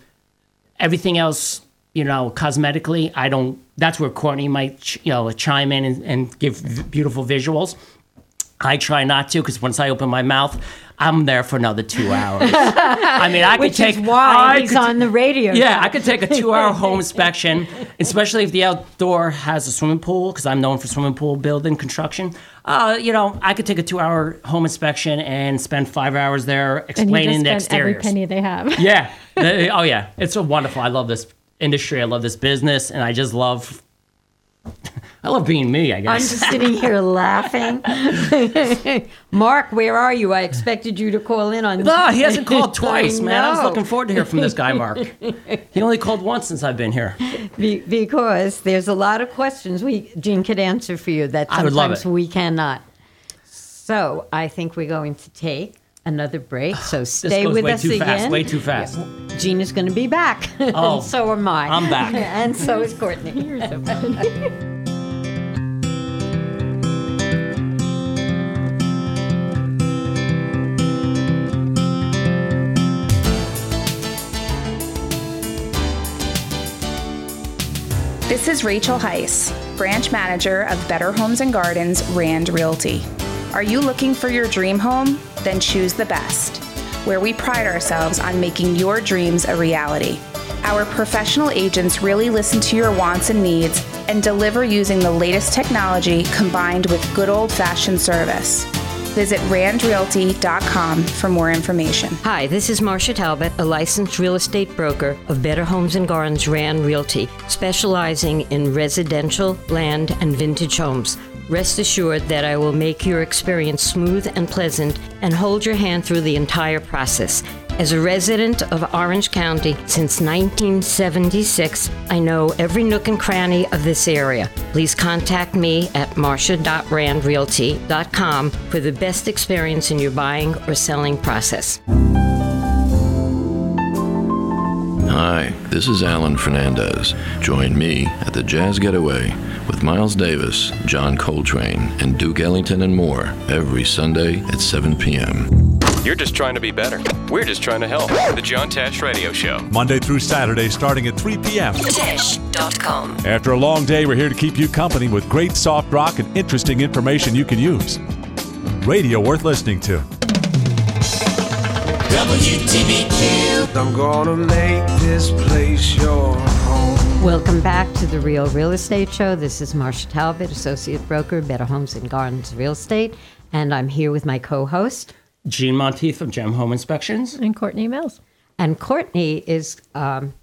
everything else, you know, cosmetically, I don't. That's where Kourtney might, you know, chime in and, and give beautiful visuals. I try not to because once I open my mouth, I'm there for another two hours. I mean, I could Which take is why I he's could- on the radio. Yeah. I could take a two-hour home inspection, especially if the outdoor has a swimming pool, because I'm known for swimming pool building construction. Uh, you know, I could take a two-hour home inspection and spend five hours there And you explaining just the spend every penny they have. Yeah. Oh yeah. It's so wonderful. I love this industry. I love this business, and I just love. I love being me. I guess. I'm just sitting here laughing. Mark, where are you? I expected you to call in on. No, he hasn't called twice, man. I was looking forward to hear from this guy, Mark. He only called once since I've been here. Be- because there's a lot of questions we Gene could answer for you that I would love sometimes we cannot. So I think we're going to take another break. So stay goes with way us too again. fast, way too fast. Gene is going to be back. Oh, and so am I. I'm back. and so is Kourtney. You're so funny. This is Rachel Heiss, branch manager of Better Homes and Gardens Rand Realty. Are you looking for your dream home? Then choose the best, where we pride ourselves on making your dreams a reality. Our professional agents really listen to your wants and needs and deliver using the latest technology combined with good old fashioned service. Visit randrealty.com for more information. Hi, this is Marsha Talbot, a licensed real estate broker of Better Homes and Gardens Rand Realty, specializing in residential, land, and vintage homes. Rest assured that I will make your experience smooth and pleasant and hold your hand through the entire process. As a resident of Orange County since 1976, I know every nook and cranny of this area. Please contact me at marcia.randrealty.com for the best experience in your buying or selling process. Hi, this is Alan Fernandez. Join me at the Jazz Getaway with Miles Davis, John Coltrane, and Duke Ellington and more every Sunday at 7 p.m. You're just trying to be better. We're just trying to help. The John Tash Radio Show. Monday through Saturday starting at 3 p.m. Tish.com. After a long day, we're here to keep you company with great soft rock and interesting information you can use. Radio worth listening to. WTBQ. I'm gonna make this place your home. Welcome back to the Real Real Estate Show. This is Marsha Talbot, Associate Broker, Better Homes and Gardens Real Estate, and I'm here with my co-host. Gene Monteith of Gem Home Inspections. And Kourtney Mills. And Kourtney is, um,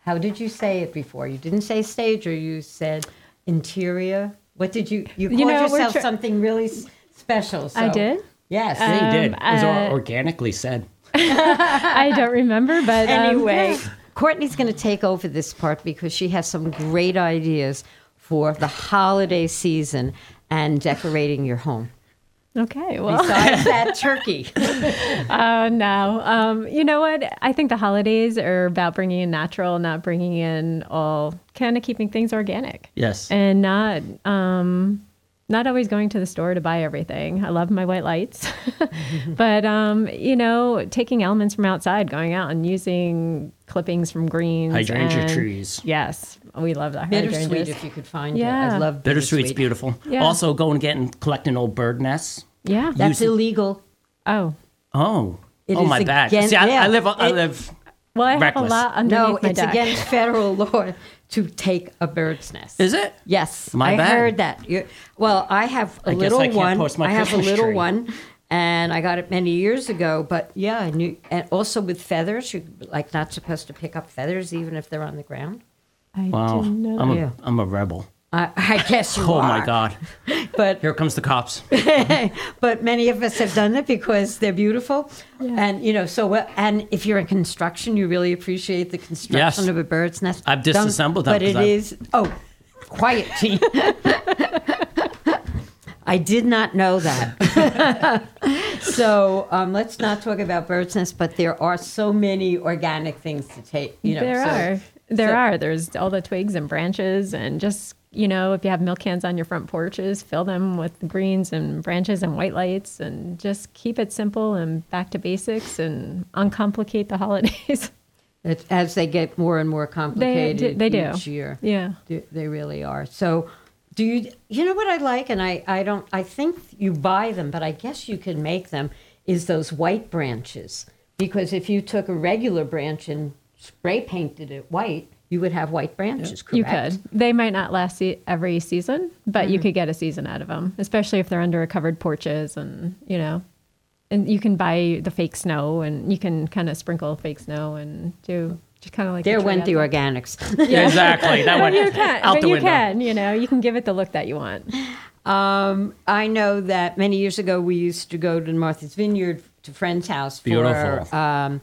how did you say it before? You didn't say stage, or you said interior. What did you? You called You know, yourself tr- something really s- special. I did? Yes, Yeah, you did. Um, It was uh, organically said. I don't remember, but um, anyway, Kourtney's going to take over this part because she has some great ideas for the holiday season and decorating your home. Okay, well, Besides that turkey. Oh no. Um, you know what? I think the holidays are about bringing in natural, not bringing in all kind of keeping things organic. Yes. And not um, not always going to the store to buy everything. I love my white lights, but um, you know, taking elements from outside, going out and using clippings from greens, Hydrangea and- trees. Yes, we love that. Bittersweet, if you could find yeah. it. I love Bittersweet's bittersweet. beautiful. Yeah. Also, going and getting collecting old bird nests. Yeah, That's Use- illegal. Oh, Oh, It oh is my bad. against- See, I, yeah, I live. I it- live. well, I have a lot underneath No, my it's deck. against federal law to take a bird's nest. Is it? Yes, My I bad. heard that. You- well, I have a I guess little I can't one. post my I have a little tree. one, and I got it many years ago. But yeah, I knew. And also with feathers, you're like not supposed to pick up feathers even if they're on the ground. I Wow, didn't know. I'm a, Yeah. am a rebel. I, I guess you Oh are. my God! But Here comes the cops. but many of us have done it because they're beautiful, and you know. So and if you're in construction, you really appreciate the construction Yes. of a bird's nest. I've disassembled them but 'cause it I've- is. Oh, quiet, Gene. I did not know that. so um, let's not talk about bird's nests, but there are so many organic things to take. You know, there so- are. There so- are. There's all the twigs and branches, and just you know, if you have milk cans on your front porches, fill them with greens and branches and white lights, and just keep it simple and back to basics and uncomplicate the holidays. It, as they get more and more complicated they do. each year. Yeah. They, they really are. So, do you? You know what I like, and I I don't. I think you buy them, but I guess you can make them. is those white branches. Because if you took a regular branch and spray painted it white, you would have white branches, correct? You could. They might not last se- every season, but you Mhm. could get a season out of them, especially if they're under a covered porches and, you know, and you can buy the fake snow and you can kind of sprinkle fake snow and do just kind of like There tree went the there. organics. Yeah. Exactly. That went you can, out but the you window. can, you know, you can give it the look that you want. Um, I know that many years ago we used to go to Martha's Vineyard to friend's house for um,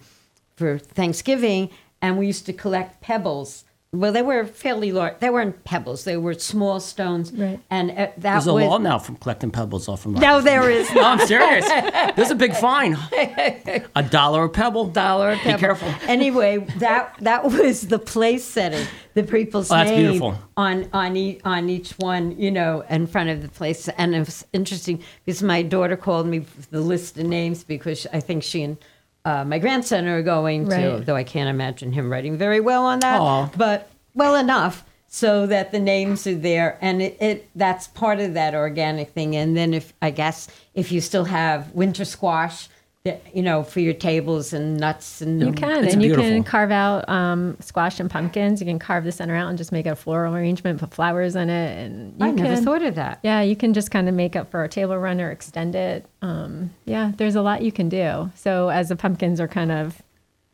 for Thanksgiving, and we used to collect pebbles. Well, they were fairly large. They weren't pebbles; they were small stones. Right. And uh, that There's a was law now from collecting pebbles off from. No, there is No, I'm serious. There's a big fine. A dollar a pebble. Dollar a pebble. Be careful. Anyway, that that was the place setting. The people's Oh, that's name beautiful. on on e- on each one, you know, in front of the place. And it was interesting because my daughter called me the list of names because I think she and uh, my grandson are going to. Though I can't imagine him writing very well on that, Aw. but well enough so that the names are there and it, it that's part of that organic thing and then if i guess if you still have winter squash you know for your tables and nuts and You can, and you can carve out um, squash and pumpkins. You can carve the center out and just make a floral arrangement, put flowers in it, and you I never can- thought of that. Yeah, you can just kind of make up for a table run or extend it. Um, yeah, there's a lot you can do. So as the pumpkins are kind of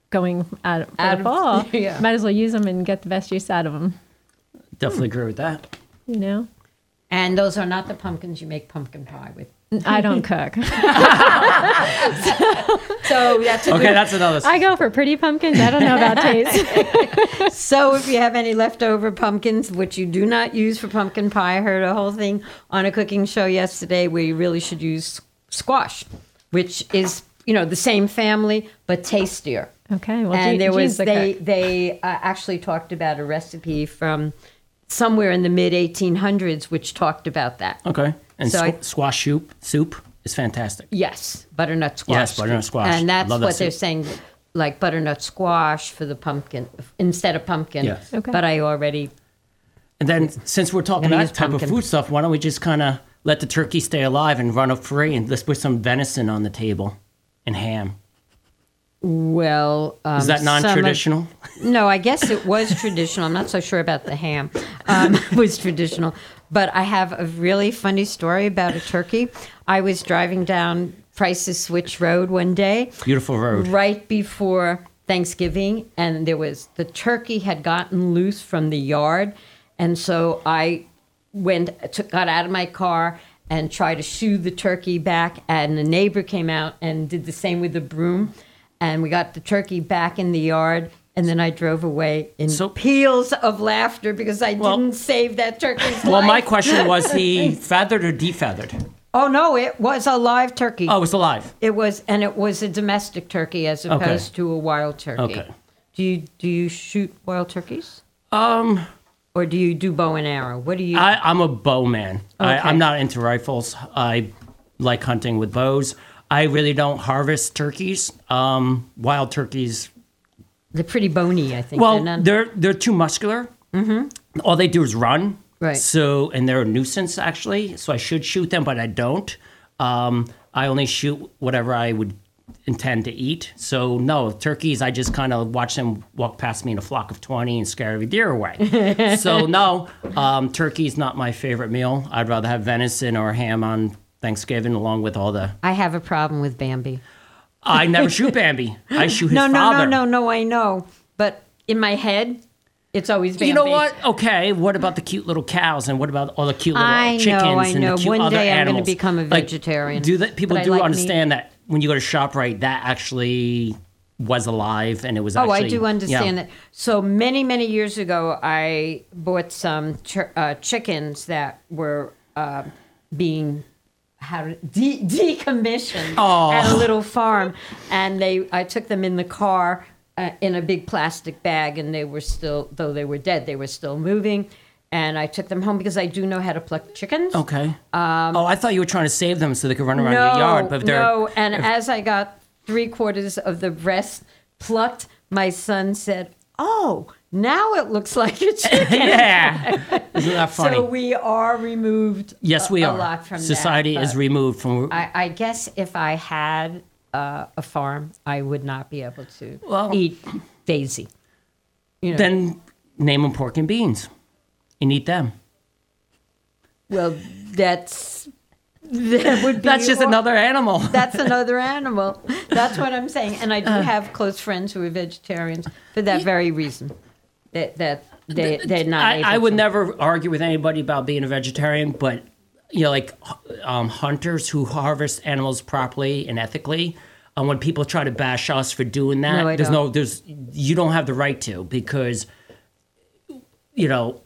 going out for Out the of- fall, yeah. might as well use them and get the best use out of them. Definitely agree with that. You know, and those are not the pumpkins you make pumpkin pie with I don't cook. so that's a Okay, good- that's another. I go for pretty pumpkins. I don't know about taste. so if you have any leftover pumpkins, which you do not use for pumpkin pie, I heard a whole thing on a cooking show yesterday where you really should use squash, which is you know the same family but tastier. Okay, well, and Gene- there was the they cook. they uh, actually talked about a recipe from somewhere in the mid 1800s which talked about that. Okay. And So I- squash soup soup is fantastic. Yes, butternut squash. Yes, butternut squash. And that's Love what that they're saying, like butternut squash for the pumpkin instead of pumpkin. Yes. Okay. But I already And then since we're talking Gonna that type pumpkin. of food stuff, why don't we just kind of let the turkey stay alive and run up free and let's put some venison on the table and ham. well. Um, Is that non-traditional? no, I guess it was traditional. I'm not so sure about the ham. Um, it was traditional, but I have a really funny story about a turkey. I was driving down Price's Switch Road one day. Beautiful road. right before Thanksgiving, and there was the turkey had gotten loose from the yard, and so I went took, got out of my car and tried to shoo the turkey back, and the neighbor came out and did the same with the broom, and we got the turkey back in the yard. And then I drove away in peals of laughter because I didn't save that turkey's Well, my question was he feathered or defeathered? Oh no, it was a live turkey. Oh, it was alive. It was, and it was a domestic turkey as Okay. opposed to a wild turkey. Okay. Do you do you shoot wild turkeys, Um, or do you do bow and arrow? What do you? I, I'm a bow man. I, Okay. I'm not into rifles. I like hunting with bows. I really don't harvest turkeys. Um, wild turkeys. They're pretty bony, I think. Well, they're not- they're they're too muscular. Mhm. All they do is run. Right. So, and they're a nuisance actually. So I should shoot them, but I don't. Um, I only shoot whatever I would intend to eat. So no, turkeys. I just kind of watch them walk past me in a flock of twenty and scare every deer away. so no, um, turkey's not my favorite meal. I'd rather have venison or ham on Thanksgiving, along with all the. I have a problem with Bambi. I never shoot Bambi. I shoot his no, no, father. no, no, no. I know, but in my head, it's always Bambi. You know what? Okay, what about the cute little cows and what about all the cute little I know, chickens I and know. the cute One other day I'm gonna animals? become a Like, vegetarian, do that? People but do like understand that when you go to Shoprite, that actually was alive and it was. Oh, I do understand yeah. that. So many, many years ago, I bought some ch- uh, chickens that were uh, being how to, de- decommissioned Oh. at a little farm, and they I took them in the car uh, in a big plastic bag, and they were still, though they were dead, they were still moving. And I took them home because I do know how to pluck chickens. Okay. oh, I thought you were trying to save them so they could run around Um, no, your yard. But no. And if- as I got three quarters of the breast plucked, my son said, "Oh, now it looks like a chicken." yeah, isn't that funny? So we are removed. yes, a, we a are. lot from Society is removed from. I, I guess if I had uh, a farm, I would not be able to Well- eat Daisy. You know, Then name them pork and beans and eat them. well, that's that would be That's just another animal. That's another animal. That's what I'm saying. And I do Uh. have close friends who are vegetarians for that very reason. That that they they're not. I, I would to. never argue with anybody about being a vegetarian, but you know, like um, hunters who harvest animals properly and ethically. And when people try to bash us for doing that, No, there's don't. no, there's you don't have the right to because you know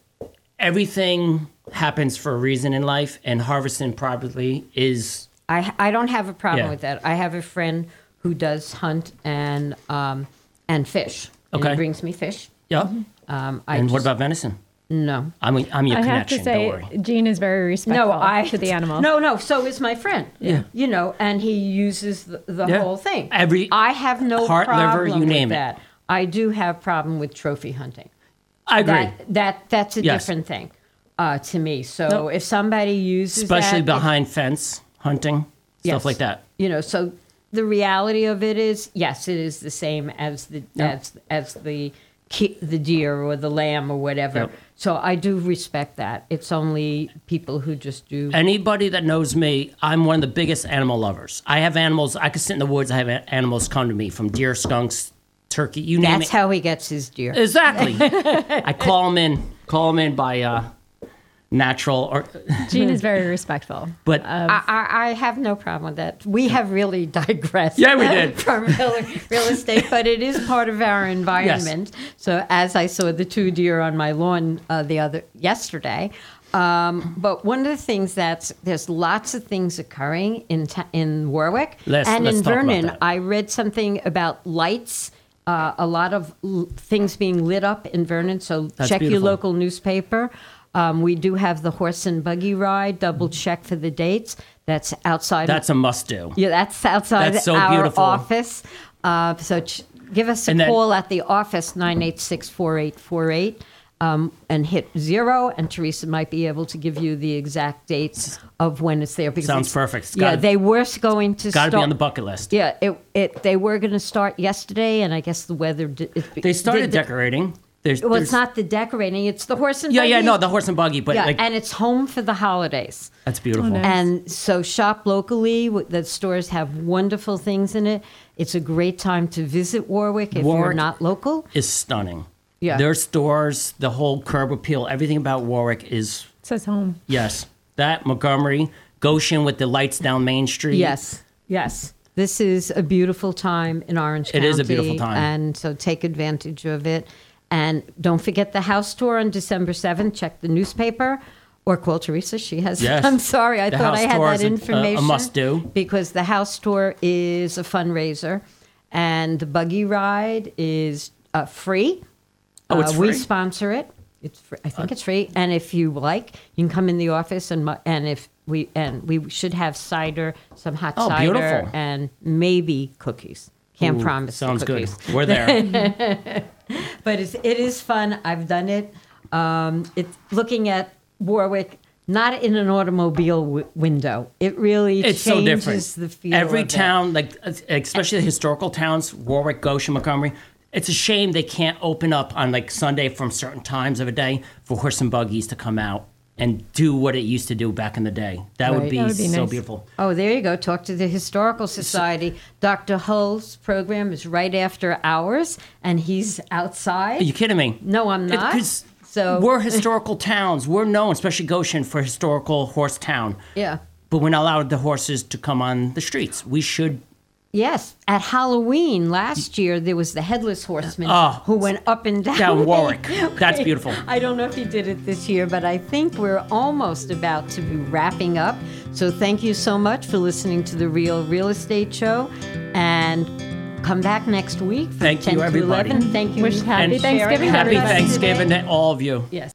everything happens for a reason in life, and harvesting properly is I I don't have a problem Yeah. with that. I have a friend who does hunt and um and fish. And Okay. he brings me fish. yeah. Um, I and what about venison? No. I'm a, I'm your I have connection. to don't say. Gene is very respectful No, I to the animal. No, no. So is my friend. Yeah. You know, and he uses the, the Yeah. whole thing. Every I have no heart, liver, problem you with name it. that. I do have problem with trophy hunting. I agree. That that that's a Yes. different thing uh, to me. So No. if somebody uses Especially that, behind fence hunting, Yes. stuff like that. you know, so the reality of it is, yes, it is the same as the Yeah. as as the ki- the deer or the lamb or whatever. Yep. So I do respect that. It's only people who just do. Anybody that knows me, I'm one of the biggest animal lovers. I have animals. I could sit in the woods. I have animals come to me from deer, skunks, turkey. You name That's it. how he gets his deer. exactly. I call them in. Call them in by uh, natural or. Gene is very respectful. But I, I, I have no problem with that. We have really digressed. Yeah, we did. from real, real estate, but it is part of our environment. Yes. So as I saw the two deer on my lawn uh, the other yesterday. Um, but one of the things that's there's lots of things occurring in ta- in Warwick Let's- and let's in Vernon. I read something about lights. Uh, a lot of l- things being lit up in Vernon. So That's check your local newspaper. Um, we do have the horse and buggy ride. Double check for the dates. That's outside. that's a must do. yeah, that's outside That's so our beautiful. office. Uh, so ch- give us a And then- call at the office nine eight six four eight four eight. Um, and hit zero, and Teresa might be able to give you the exact dates of when it's there. Because Sounds perfect. It's yeah, gotta- they were going to Got to be on the bucket list. Yeah, it, it they were going to start yesterday, and I guess the weather. Did, it, They started the- decorating. There's, Well, there's- it's not the decorating; it's the horse and Yeah, buggy. yeah, yeah, no, the horse and buggy, but yeah, like and it's home for the holidays. that's beautiful. Oh, and so shop locally. w- The stores have wonderful things in it. It's a great time to visit Warwick if you're Warwick not local. is stunning. Yeah. Their stores, the whole curb appeal, everything about Warwick is it says home. yes. That Montgomery, Goshen with the lights down Main Street. Yes, yes. This is a beautiful time in Orange It County. is a beautiful time. And so take advantage of it. And don't forget the house tour on December 7th. Check the newspaper or call Teresa. She has. Yes. I'm sorry. I The thought I had that is a- a- a information. must-do. Because the house tour is a fundraiser and the buggy ride is uh, free. Oh, it's Uh, We sponsor it. It's free. I think it's free. And if you like, you can come in the office and and if we and we should have cider, some hot Oh, cider, beautiful. and maybe cookies. Can't Ooh, promise. Sounds good. We're there. but it's, it is fun. I've done it. Um, it's looking at Warwick, not in an automobile w- window. It really it's so changes different. the feel. Every of it. town, like especially the historical towns, Warwick, Goshen, Montgomery. It's a shame they can't open up on like Sunday from certain times of a day for horse and buggies to come out and do what it used to do back in the day. That would be, That would be so nice. beautiful. Oh, there you go. Talk to the Historical Society. Dr. Hull's program is right after ours, and he's outside. Are you kidding me? No, I'm not. 'cause so we're historical towns. We're known, especially Goshen, for historical horse town. yeah. But we're not allowed the horses to come on the streets. We should. Yes, at Halloween last year there was the headless horseman Oh. who went up and down. Down Warwick. That's beautiful. I don't know if he did it this year, but I think we're almost about to be wrapping up. So thank you so much for listening to the Real Real Estate Show, and come back next week. From Thank 10 you, to everybody. 11. Thank you. Wish happy Sharon. Thanksgiving Happy everybody Thanksgiving today. to all of you. Yes.